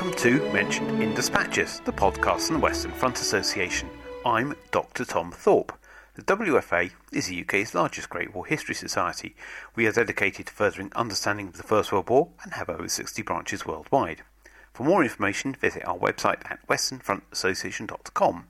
Welcome to Mentioned in Dispatches, the podcast from the Western Front Association. I'm Dr. Tom Thorpe. The WFA is the UK's largest Great War History Society. We are dedicated to furthering understanding of the First World War and have over 60 branches worldwide. For more information, visit our website at westernfrontassociation.com.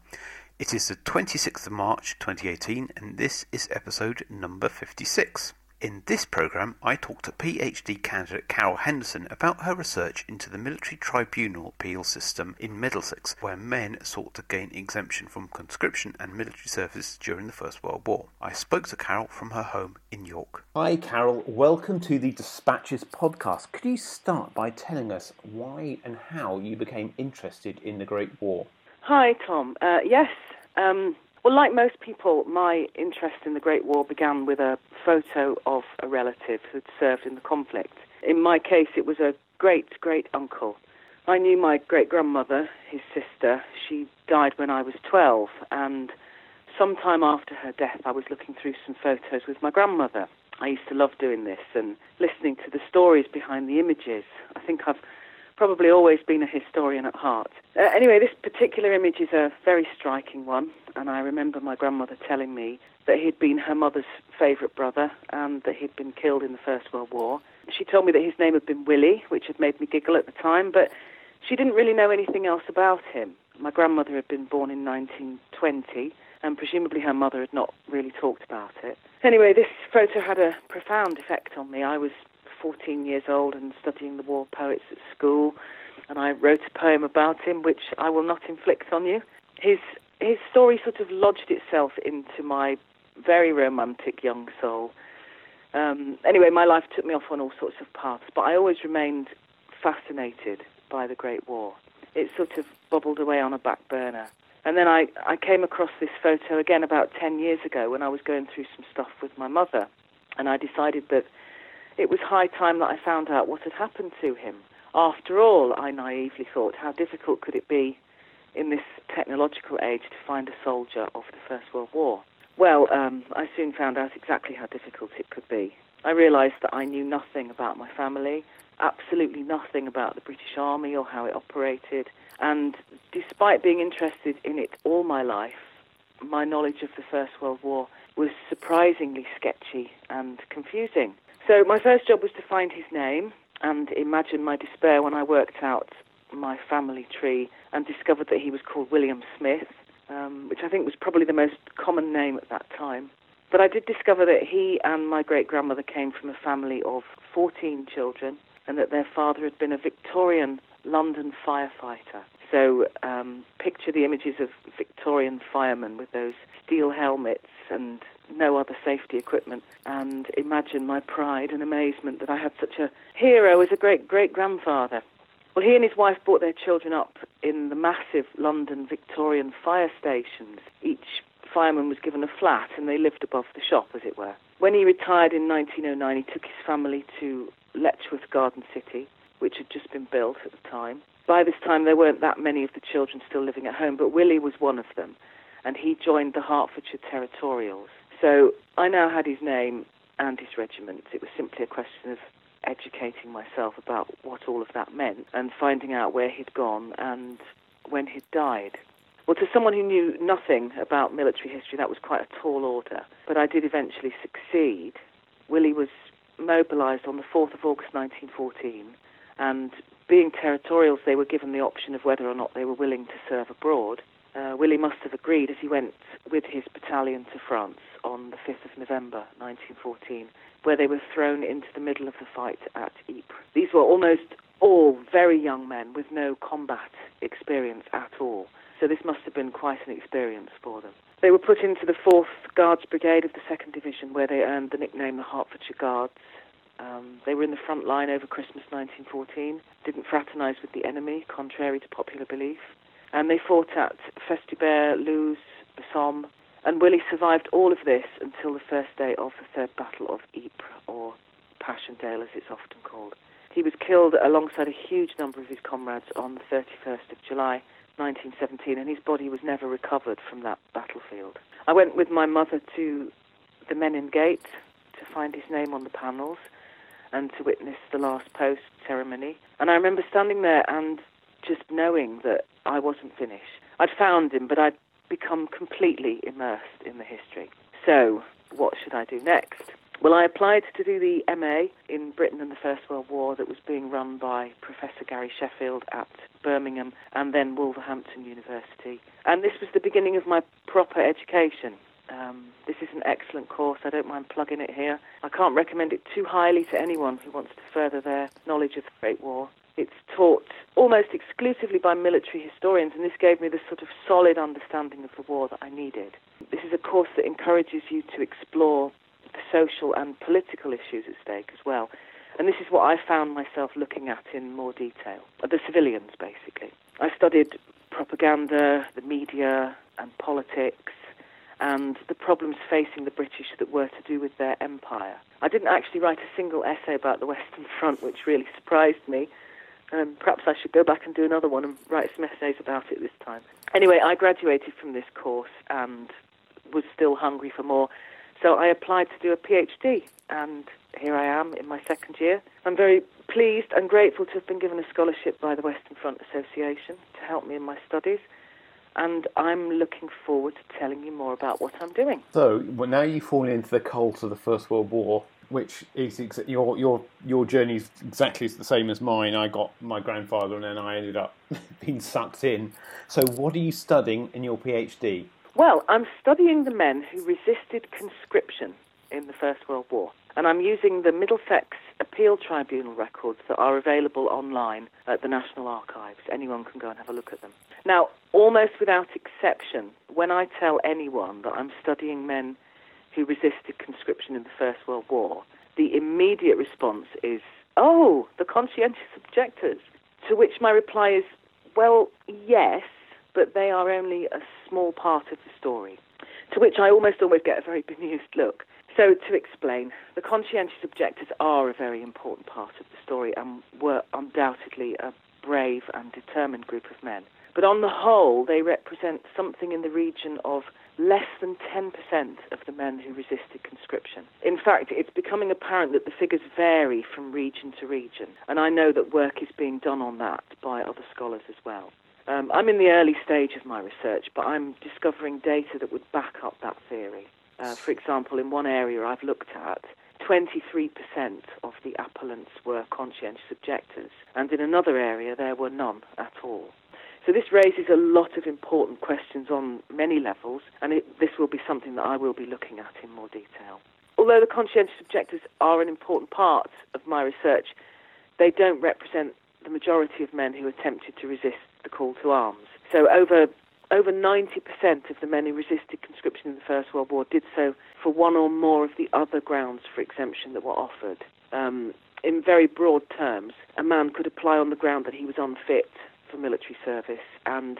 It is the 26th of March 2018, and this is episode number 56. In this programme, I talked to PhD candidate Carol Henderson about her research into the military tribunal appeal system in Middlesex, where men sought to gain exemption from conscription and military service during the First World War. I spoke to Carol from her home in York. Hi, Carol. Welcome to the Dispatches podcast. Could you start by telling us why and how you became interested in the Great War? Hi, Tom. Uh, yes. Um, well, like most people, my interest in the Great War began with a photo of a relative who'd served in the conflict. In my case, it was a great great uncle. I knew my great grandmother, his sister. She died when I was 12, and sometime after her death, I was looking through some photos with my grandmother. I used to love doing this and listening to the stories behind the images. I think I've probably always been a historian at heart. Uh, anyway, this particular image is a very striking one, and I remember my grandmother telling me that he'd been her mother's favourite brother and that he'd been killed in the First World War. She told me that his name had been Willie, which had made me giggle at the time, but she didn't really know anything else about him. My grandmother had been born in 1920, and presumably her mother had not really talked about it. Anyway, this photo had a profound effect on me. I was 14 years old and studying the war poets at school, and I wrote a poem about him, which I will not inflict on you. His his story sort of lodged itself into my very romantic young soul. Um, anyway, my life took me off on all sorts of paths, but I always remained fascinated by the Great War. It sort of bubbled away on a back burner. And then I, I came across this photo again about 10 years ago when I was going through some stuff with my mother. And I decided that it was high time that I found out what had happened to him. After all, I naively thought, how difficult could it be in this technological age to find a soldier of the First World War? Well, um, I soon found out exactly how difficult it could be. I realised that I knew nothing about my family, absolutely nothing about the British Army or how it operated, and despite being interested in it all my life, my knowledge of the First World War was surprisingly sketchy and confusing. So my first job was to find his name and imagine my despair when I worked out my family tree and discovered that he was called William Smith, um, which I think was probably the most common name at that time. But I did discover that he and my great grandmother came from a family of 14 children and that their father had been a Victorian London firefighter. So um, picture the images of Victorian firemen with those steel helmets and no other safety equipment. And imagine my pride and amazement that I had such a hero as a great great grandfather. Well, he and his wife brought their children up in the massive London Victorian fire stations. Each fireman was given a flat and they lived above the shop, as it were. When he retired in 1909, he took his family to Letchworth Garden City, which had just been built at the time. By this time, there weren't that many of the children still living at home, but Willie was one of them, and he joined the Hertfordshire Territorials. So I now had his name and his regiment. It was simply a question of educating myself about what all of that meant and finding out where he'd gone and when he'd died. Well, to someone who knew nothing about military history, that was quite a tall order. But I did eventually succeed. Willie was mobilised on the 4th of August 1914, and being territorials, they were given the option of whether or not they were willing to serve abroad. Uh, Willie must have agreed as he went with his battalion to France the 5th of November 1914, where they were thrown into the middle of the fight at Ypres. These were almost all very young men with no combat experience at all, so this must have been quite an experience for them. They were put into the 4th Guards Brigade of the 2nd Division, where they earned the nickname the Hertfordshire Guards. Um, they were in the front line over Christmas 1914, didn't fraternise with the enemy, contrary to popular belief. And they fought at Festubert, Loos, Somme, and Willie survived all of this until the first day of the Third Battle of Ypres, or Passchendaele as it's often called. He was killed alongside a huge number of his comrades on the 31st of July 1917, and his body was never recovered from that battlefield. I went with my mother to the Menin Gate to find his name on the panels, and to witness the last post ceremony. And I remember standing there and just knowing that I wasn't finished. I'd found him, but I'd become completely immersed in the history. So, what should I do next? Well, I applied to do the MA in Britain and the First World War that was being run by Professor Gary Sheffield at Birmingham and then Wolverhampton University. And this was the beginning of my proper education. Um, this is an excellent course. I don't mind plugging it here. I can't recommend it too highly to anyone who wants to further their knowledge of the Great War. It's taught almost exclusively by military historians, and this gave me the sort of solid understanding of the war that I needed. This is a course that encourages you to explore the social and political issues at stake as well. And this is what I found myself looking at in more detail the civilians, basically. I studied propaganda, the media, and politics, and the problems facing the British that were to do with their empire. I didn't actually write a single essay about the Western Front, which really surprised me. Um, perhaps I should go back and do another one and write some essays about it this time. Anyway, I graduated from this course and was still hungry for more. So I applied to do a PhD, and here I am in my second year. I'm very pleased and grateful to have been given a scholarship by the Western Front Association to help me in my studies. And I'm looking forward to telling you more about what I'm doing. So, well, now you've fallen into the cult of the First World War, which is ex- your your your journey is exactly the same as mine. I got my grandfather, and then I ended up being sucked in. So, what are you studying in your PhD? Well, I'm studying the men who resisted conscription in the First World War. And I'm using the Middlesex Appeal Tribunal records that are available online at the National Archives. Anyone can go and have a look at them. Now, almost without exception, when I tell anyone that I'm studying men who resisted conscription in the First World War, the immediate response is, oh, the conscientious objectors. To which my reply is, well, yes, but they are only a small part of the story. To which I almost always get a very bemused look. So, to explain, the conscientious objectors are a very important part of the story and were undoubtedly a brave and determined group of men. But on the whole, they represent something in the region of less than 10% of the men who resisted conscription. In fact, it's becoming apparent that the figures vary from region to region, and I know that work is being done on that by other scholars as well. Um, I'm in the early stage of my research, but I'm discovering data that would back up that theory. Uh, for example, in one area I've looked at, 23% of the appellants were conscientious objectors, and in another area there were none at all. So this raises a lot of important questions on many levels, and it, this will be something that I will be looking at in more detail. Although the conscientious objectors are an important part of my research, they don't represent the majority of men who attempted to resist the call to arms. So over over 90% of the men who resisted conscription in the First World War did so for one or more of the other grounds for exemption that were offered. Um, in very broad terms, a man could apply on the ground that he was unfit for military service, and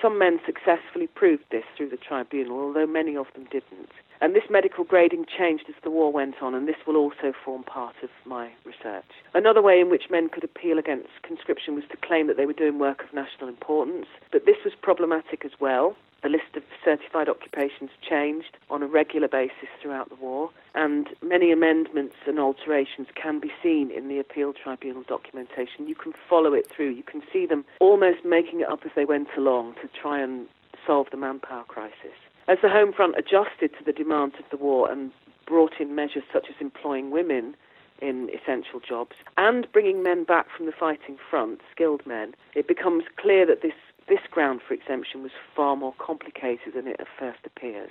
some men successfully proved this through the tribunal, although many of them didn't. And this medical grading changed as the war went on, and this will also form part of my research. Another way in which men could appeal against conscription was to claim that they were doing work of national importance, but this was problematic as well. The list of certified occupations changed on a regular basis throughout the war, and many amendments and alterations can be seen in the appeal tribunal documentation. You can follow it through, you can see them almost making it up as they went along to try and solve the manpower crisis. As the Home Front adjusted to the demands of the war and brought in measures such as employing women in essential jobs and bringing men back from the fighting front, skilled men, it becomes clear that this, this ground for exemption was far more complicated than it at first appears.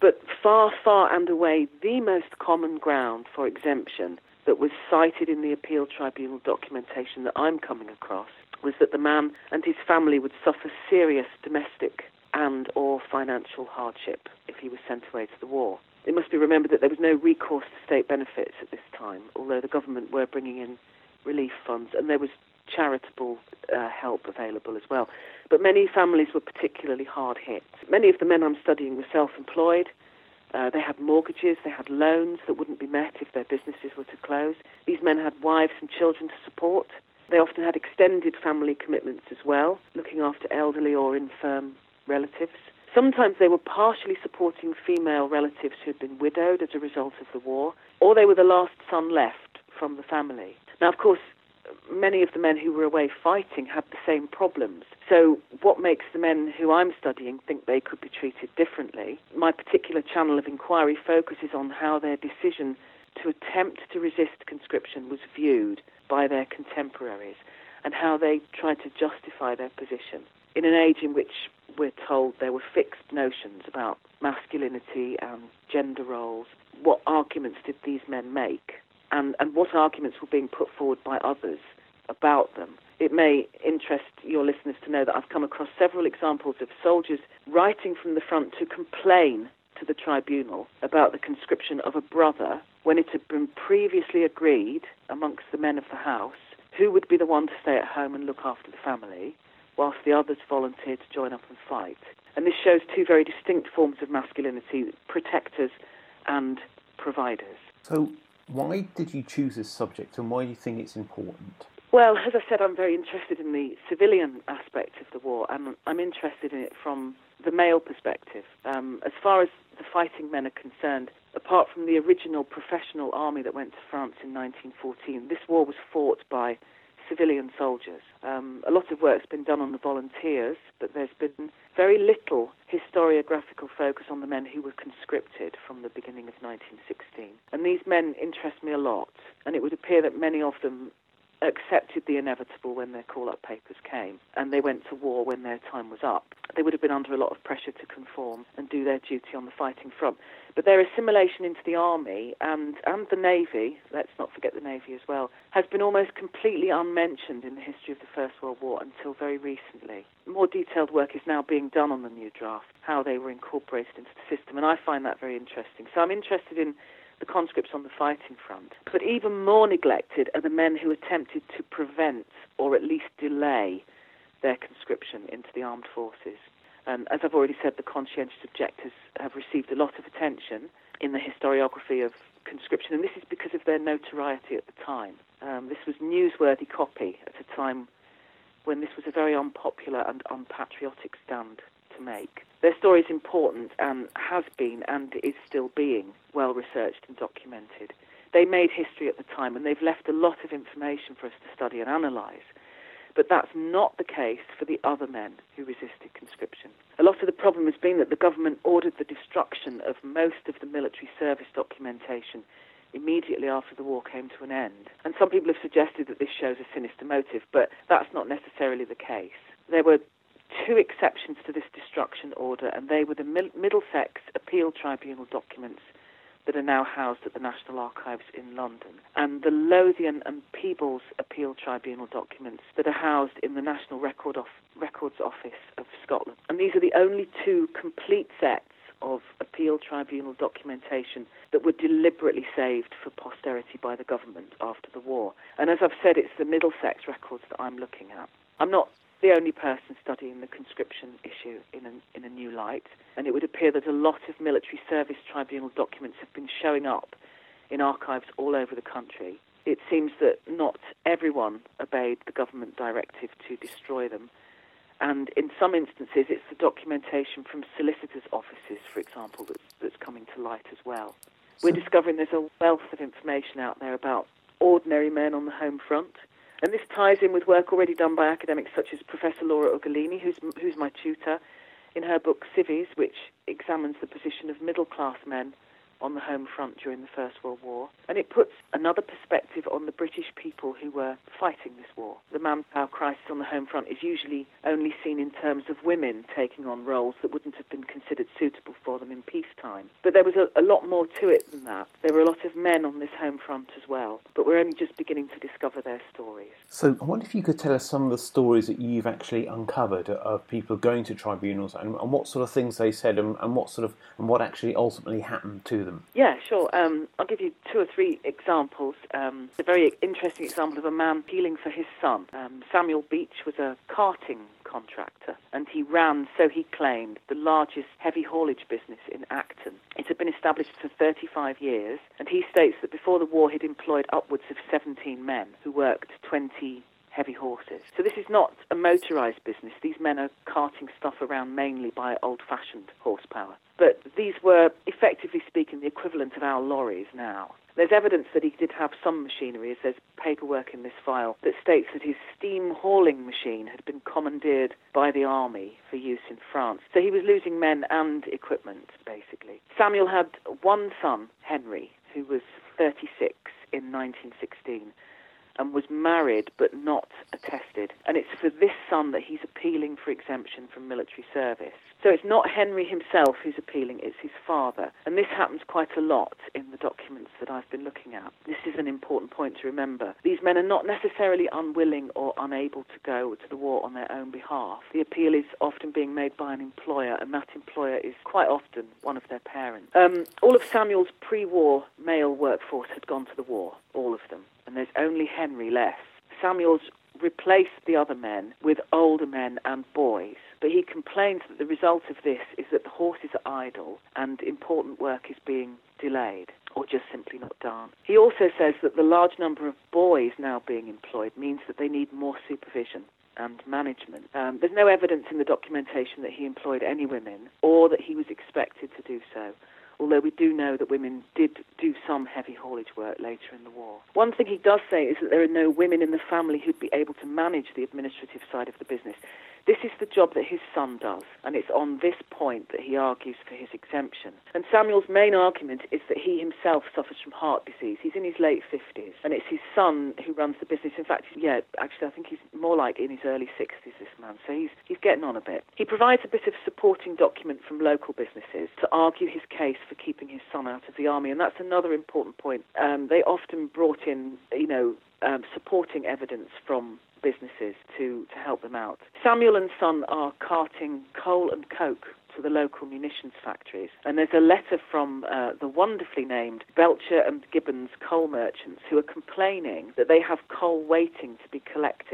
But far, far and away, the most common ground for exemption that was cited in the appeal tribunal documentation that I'm coming across was that the man and his family would suffer serious domestic and or financial hardship if he was sent away to the war. It must be remembered that there was no recourse to state benefits at this time, although the government were bringing in relief funds and there was charitable uh, help available as well. But many families were particularly hard hit. Many of the men I'm studying were self-employed. Uh, they had mortgages, they had loans that wouldn't be met if their businesses were to close. These men had wives and children to support. They often had extended family commitments as well, looking after elderly or infirm relatives. Sometimes they were partially supporting female relatives who had been widowed as a result of the war, or they were the last son left from the family. Now, of course, many of the men who were away fighting had the same problems. So, what makes the men who I'm studying think they could be treated differently? My particular channel of inquiry focuses on how their decision to attempt to resist conscription was viewed by their contemporaries and how they tried to justify their position. In an age in which we're told there were fixed notions about masculinity and gender roles, what arguments did these men make? And, and what arguments were being put forward by others about them? It may interest your listeners to know that I've come across several examples of soldiers writing from the front to complain to the tribunal about the conscription of a brother when it had been previously agreed amongst the men of the house who would be the one to stay at home and look after the family, whilst the others volunteered to join up and fight. And this shows two very distinct forms of masculinity protectors and providers. So, why did you choose this subject and why do you think it's important? Well, as I said, I'm very interested in the civilian aspect of the war, and I'm interested in it from the male perspective. Um, as far as the fighting men are concerned, apart from the original professional army that went to France in 1914, this war was fought by civilian soldiers. Um, a lot of work's been done on the volunteers, but there's been very little historiographical focus on the men who were conscripted from the beginning of 1916. And these men interest me a lot, and it would appear that many of them accepted the inevitable when their call up papers came and they went to war when their time was up. They would have been under a lot of pressure to conform and do their duty on the fighting front. But their assimilation into the army and, and the navy, let's not forget the navy as well, has been almost completely unmentioned in the history of the First World War until very recently. More detailed work is now being done on the new draft, how they were incorporated into the system, and I find that very interesting. So I'm interested in the conscripts on the fighting front. But even more neglected are the men who attempted to prevent or at least delay their conscription into the armed forces. As I've already said, the conscientious objectors have received a lot of attention in the historiography of conscription, and this is because of their notoriety at the time. Um, this was newsworthy copy at a time when this was a very unpopular and unpatriotic stand to make. Their story is important and has been and is still being well researched and documented. They made history at the time and they've left a lot of information for us to study and analyse. But that's not the case for the other men who resisted conscription. A lot of the problem has been that the government ordered the destruction of most of the military service documentation immediately after the war came to an end. And some people have suggested that this shows a sinister motive, but that's not necessarily the case. There were two exceptions to this destruction order, and they were the Middlesex Appeal Tribunal documents that are now housed at the National Archives in London, and the Lothian and Peebles Appeal Tribunal documents that are housed in the National Record of, Records Office of Scotland. And these are the only two complete sets of appeal tribunal documentation that were deliberately saved for posterity by the government after the war. And as I've said, it's the Middlesex records that I'm looking at. I'm not the only person studying the conscription issue in a, in a new light, and it would appear that a lot of military service tribunal documents have been showing up in archives all over the country. It seems that not everyone obeyed the government directive to destroy them, and in some instances, it's the documentation from solicitors' offices, for example, that's, that's coming to light as well. We're discovering there's a wealth of information out there about ordinary men on the home front and this ties in with work already done by academics such as Professor Laura Ugolini, who's, who's my tutor, in her book Civvies, which examines the position of middle class men on the home front during the First World War. And it puts another perspective on the British people who were fighting this war. The manpower crisis on the home front is usually only seen in terms of women taking on roles that wouldn't have been considered suitable for them in peacetime. But there was a, a lot more to it than that. There were a lot of men on this home front as well, but we're only just beginning to discover their stories. So I wonder if you could tell us some of the stories that you've actually uncovered of people going to tribunals and, and what sort of things they said and, and what sort of and what actually ultimately happened to them. Yeah, sure. Um, I'll give you two or three examples. Um, a very interesting example of a man appealing for his son. Um, Samuel Beach was a carting contractor, and he ran, so he claimed, the largest heavy haulage business in Acton. It had been established for 35 years, and he states that before the war he'd employed upwards of 17 men who worked 20 heavy horses. So this is not a motorised business. These men are carting stuff around mainly by old-fashioned horsepower. But these were, effectively speaking, the equivalent of our lorries now. There's evidence that he did have some machinery, as there's paperwork in this file that states that his steam hauling machine had been commandeered by the army for use in France. So he was losing men and equipment, basically. Samuel had one son, Henry, who was 36 in 1916 and was married but not attested. And it's for this son that he's appealing for exemption from military service. So it's not Henry himself who's appealing, it's his father. And this happens quite a lot in the documents that I've been looking at. This is an important point to remember. These men are not necessarily unwilling or unable to go to the war on their own behalf. The appeal is often being made by an employer, and that employer is quite often one of their parents. Um, all of Samuel's pre war male workforce had gone to the war, all of them and there's only Henry left. Samuel's replaced the other men with older men and boys, but he complains that the result of this is that the horses are idle and important work is being delayed or just simply not done. He also says that the large number of boys now being employed means that they need more supervision and management. Um, there's no evidence in the documentation that he employed any women or that he was expected to do so although we do know that women did do some heavy haulage work later in the war. One thing he does say is that there are no women in the family who'd be able to manage the administrative side of the business. This is the job that his son does, and it's on this point that he argues for his exemption. And Samuel's main argument is that he himself suffers from heart disease. He's in his late 50s, and it's his son who runs the business. In fact, yeah, actually, I think he's more like in his early 60s, this man, so he's, he's getting on a bit. He provides a bit of supporting document from local businesses to argue his case for keeping his son out of the army, and that's another important point. Um, they often brought in, you know, um, supporting evidence from businesses to, to help them out. Samuel and Son are carting coal and coke to the local munitions factories. And there's a letter from uh, the wonderfully named Belcher and Gibbons coal merchants who are complaining that they have coal waiting to be collected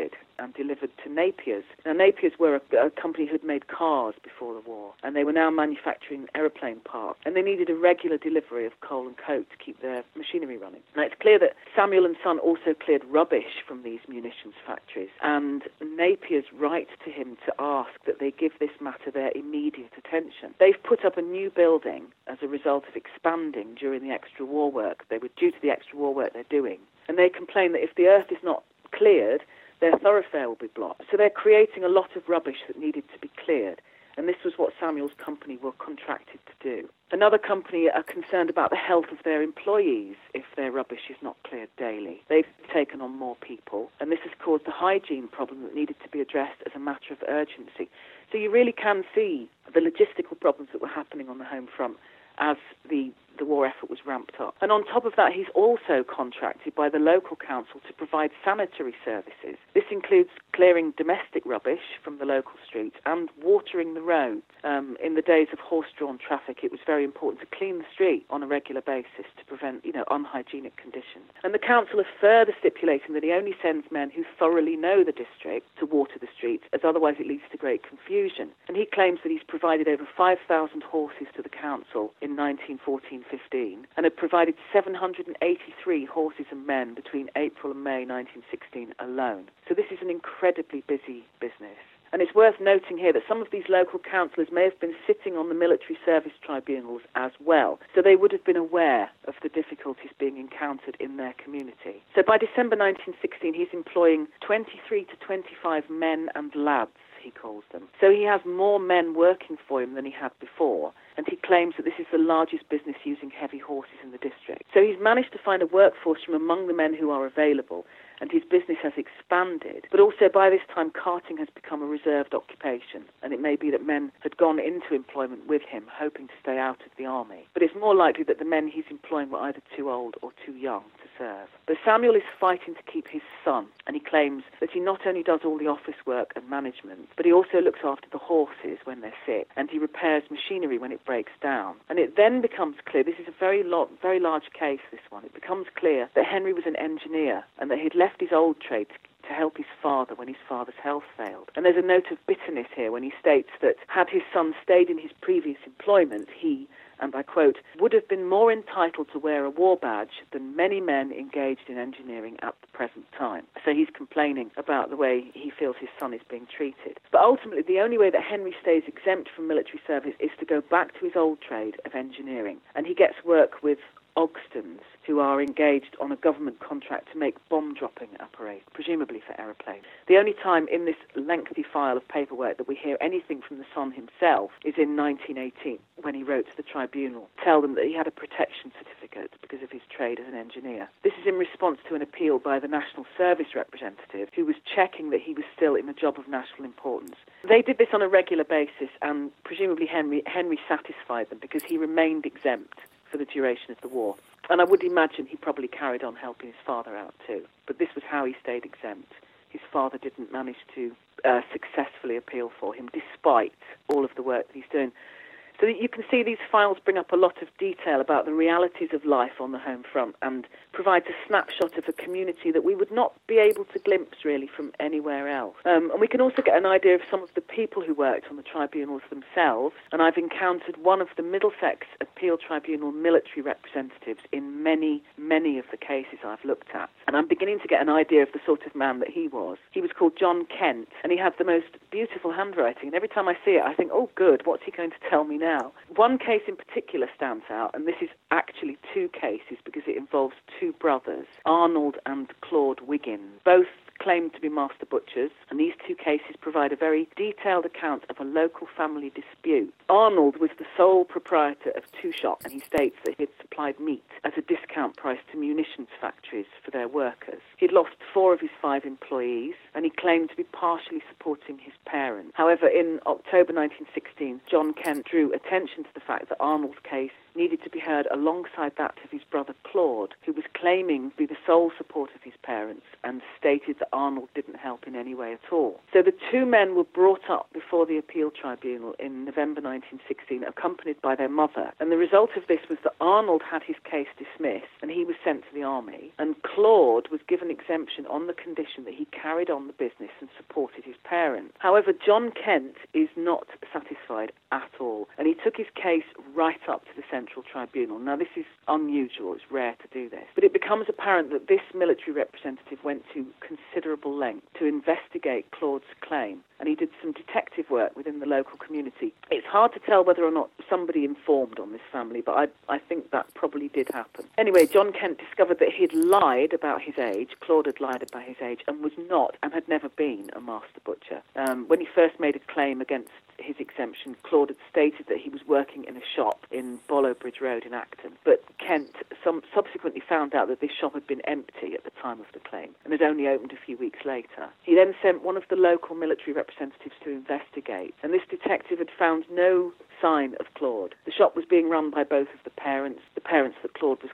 and delivered to Napier's. Now, Napier's were a, a company who had made cars before the war, and they were now manufacturing aeroplane parts, and they needed a regular delivery of coal and coke to keep their machinery running. Now, it's clear that Samuel and Son also cleared rubbish from these munitions factories, and Napier's write to him to ask that they give this matter their immediate attention. They've put up a new building as a result of expanding during the extra war work. They were due to the extra war work they're doing. And they complain that if the earth is not cleared, their thoroughfare will be blocked. So they're creating a lot of rubbish that needed to be cleared. And this was what Samuel's company were contracted to do. Another company are concerned about the health of their employees if their rubbish is not cleared daily. They've taken on more people, and this has caused a hygiene problem that needed to be addressed as a matter of urgency. So you really can see the logistical problems that were happening on the home front as the the war effort was ramped up. And on top of that, he's also contracted by the local council to provide sanitary services. This includes clearing domestic rubbish from the local streets and watering the roads. Um, in the days of horse-drawn traffic, it was very important to clean the street on a regular basis to prevent, you know, unhygienic conditions. And the council is further stipulating that he only sends men who thoroughly know the district to water the streets, as otherwise it leads to great confusion. And he claims that he's provided over 5,000 horses to the council in 1914 1915 and had provided 783 horses and men between April and May 1916 alone. So this is an incredibly busy business. And it's worth noting here that some of these local councillors may have been sitting on the military service tribunals as well, so they would have been aware of the difficulties being encountered in their community. So by December 1916, he's employing 23 to 25 men and lads he calls them. So he has more men working for him than he had before, and he claims that this is the largest business using heavy horses in the district. So he's managed to find a workforce from among the men who are available, and his business has expanded. But also by this time, carting has become a reserved occupation, and it may be that men had gone into employment with him, hoping to stay out of the army. But it's more likely that the men he's employing were either too old or too young to serve. But Samuel is fighting to keep his son, and he claims that he not only does all the office work and management, but he also looks after the horses when they're sick, and he repairs machinery when it breaks down. And it then becomes clear, this is a very, very large case, this one, it becomes clear that Henry was an engineer and that he'd left his old trade to help his father when his father's health failed. And there's a note of bitterness here when he states that had his son stayed in his previous employment, he and I quote, would have been more entitled to wear a war badge than many men engaged in engineering at the present time. So he's complaining about the way he feels his son is being treated. But ultimately, the only way that Henry stays exempt from military service is to go back to his old trade of engineering. And he gets work with Ogstons, who are engaged on a government contract to make bomb dropping apparatus, presumably for aeroplanes. The only time in this lengthy file of paperwork that we hear anything from the son himself is in 1918 when he wrote to the tribunal, tell them that he had a protection certificate because of his trade as an engineer. This is in response to an appeal by the National Service representative who was checking that he was still in a job of national importance. They did this on a regular basis and presumably Henry, Henry satisfied them because he remained exempt for the duration of the war. And I would imagine he probably carried on helping his father out too. But this was how he stayed exempt. His father didn't manage to uh, successfully appeal for him, despite all of the work that he's doing. So you can see these files bring up a lot of detail about the realities of life on the home front and provides a snapshot of a community that we would not be able to glimpse really from anywhere else. Um, and we can also get an idea of some of the people who worked on the tribunals themselves. And I've encountered one of the Middlesex Appeal Tribunal military representatives in many, many of the cases I've looked at. And I'm beginning to get an idea of the sort of man that he was. He was called John Kent, and he had the most beautiful handwriting. And every time I see it, I think, oh, good, what's he going to tell me now? One case in particular stands out, and this is actually two cases because it involves two brothers, Arnold and Claude Wiggins. Both claimed to be master butchers, and these two cases provide a very detailed account of a local family dispute. Arnold was the sole proprietor of two shops, and he states that he had supplied meat at a discount price to munitions factories for their workers. He'd lost four of his five employees, and he claimed to be partially supporting his parents. However, in October 1916, John Kent drew attention to the fact that Arnold's case needed to be heard alongside that of his brother Claude, who was claiming to be the sole support of his parents and stated that Arnold didn't help in any way at all. So the two men were brought up before the appeal tribunal in November 1916, accompanied by their mother. And the result of this was that Arnold had his case dismissed and he was sent to the army, and Claude was given exemption on the condition that he carried on the business and supported his parents. However, John Kent is not satisfied at all, and he took his case right up to the Central Tribunal. Now, this is unusual, it's rare to do this, but it becomes apparent that this military representative went to considerable length to investigate Claude's claim, and he did some detective work within the local community. It's hard to tell whether or not somebody informed on this family, but I, I think that probably did happen. Anyway, John Kent discovered that he'd lied about his age, Claude had lied about his age, and was not and had never been a master butcher. Um, when he first made a claim against his exemption, Claude had stated that he was working in a shop in Bollo Bridge Road in Acton. But Kent some, subsequently found out that this shop had been empty at the time of the claim and had only opened a few weeks later. He then sent one of the local military representatives to investigate, and this detective had found no sign of Claude. The shop was being run by both of the parents, the parents that Claude was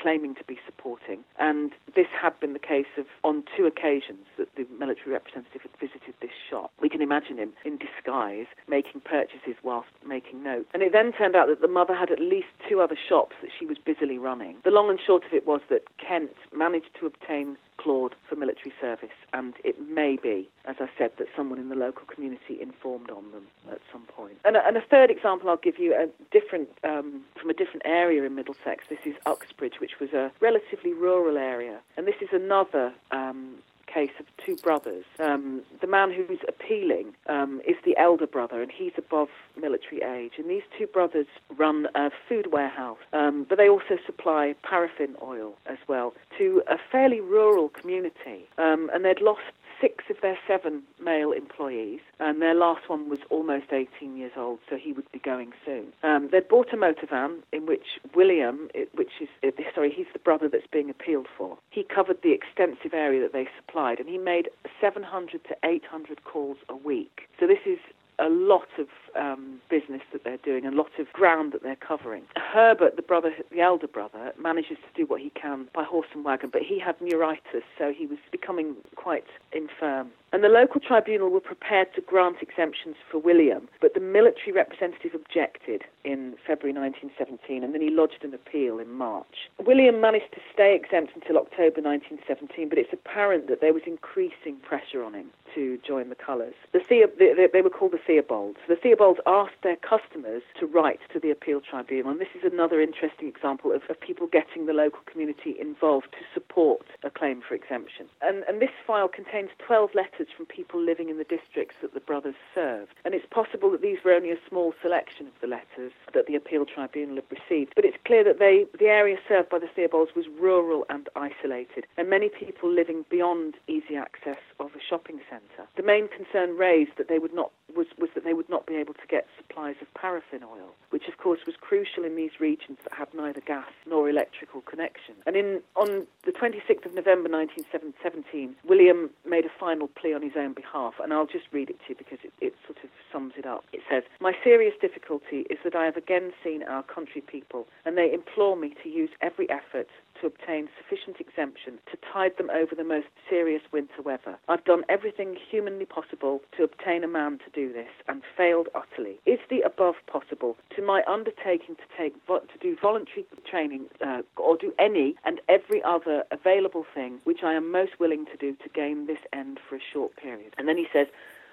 claiming to be supporting. And this had been the case of on two occasions that the military representative had visited this shop. Imagine him in disguise making purchases whilst making notes. And it then turned out that the mother had at least two other shops that she was busily running. The long and short of it was that Kent managed to obtain Claude for military service, and it may be, as I said, that someone in the local community informed on them at some point. And a, and a third example I'll give you, a different um, from a different area in Middlesex. This is Uxbridge, which was a relatively rural area, and this is another um, case of two brothers. Um, the man who's appealing um, is the elder brother, and he's above military age. And these two brothers run a food warehouse, um, but they also supply paraffin oil as well to a fairly rural community. Um, and they'd lost six of their seven male employees, and their last one was almost 18 years old, so he would be going soon. Um, they'd bought a motor van in which William, which is, sorry, he's the brother that's being appealed for, he covered the extensive area that they supplied, and he made 700 to 800 calls a week. So this is a lot of um, business that they're doing, a lot of ground that they're covering. Herbert, the brother, the elder brother, manages to do what he can by horse and wagon, but he had neuritis, so he was becoming quite infirm. And the local tribunal were prepared to grant exemptions for William, but the military representative objected in February 1917, and then he lodged an appeal in March. William managed to stay exempt until October 1917, but it's apparent that there was increasing pressure on him to join the colours. The they, they were called the Theobalds. The Theobalds asked their customers to write to the appeal tribunal, and this is another interesting example of, of people getting the local community involved to support a claim for exemption. And, and this file contains 12 letters from people living in the districts that the brothers served. And it's possible that these were only a small selection of the letters that the appeal tribunal had received. But it's clear that they, the area served by the Theobalds was rural and isolated, and many people living beyond easy access of a shopping centre. The main concern raised that they would not was, was that they would not be able to get supplies of paraffin oil, which of course was crucial in these regions that have neither gas nor electrical connection. And in, on the 26th of November 1917, William made a final plea on his own behalf, and I'll just read it to you because it, it sort of sums it up. It says, My serious difficulty is that I have again seen our country people, and they implore me to use every effort to obtain sufficient exemption to tide them over the most serious winter weather. I've done everything humanly possible to obtain a man to do this and failed utterly. Is the above possible? To my undertaking to take to do voluntary training uh, or do any and every other available thing which I am most willing to do to gain this end for a short period. And then he says,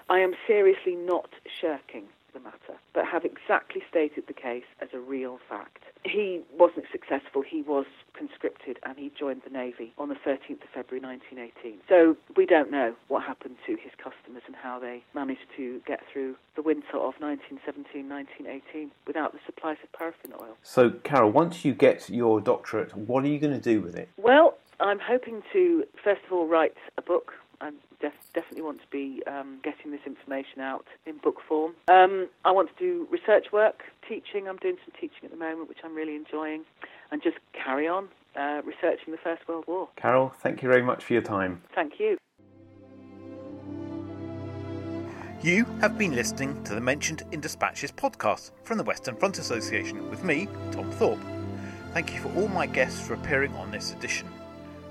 I am seriously not shirking the matter, but have exactly stated the case as a real fact. He wasn't successful. He was conscripted and he joined the Navy on the 13th of February 1918. So we don't know what happened to his customers and how they managed to get through the winter of 1917-1918 without the supplies of paraffin oil. So, Carol, once you get your doctorate, what are you going to do with it? Well, I'm hoping to, first of all, write a book I def- definitely want to be um, getting this information out in book form. Um, I want to do research work, teaching. I'm doing some teaching at the moment, which I'm really enjoying, and just carry on uh, researching the First World War. Carol, thank you very much for your time. Thank you. You have been listening to the Mentioned in Dispatches podcast from the Western Front Association with me, Tom Thorpe. Thank you for all my guests for appearing on this edition.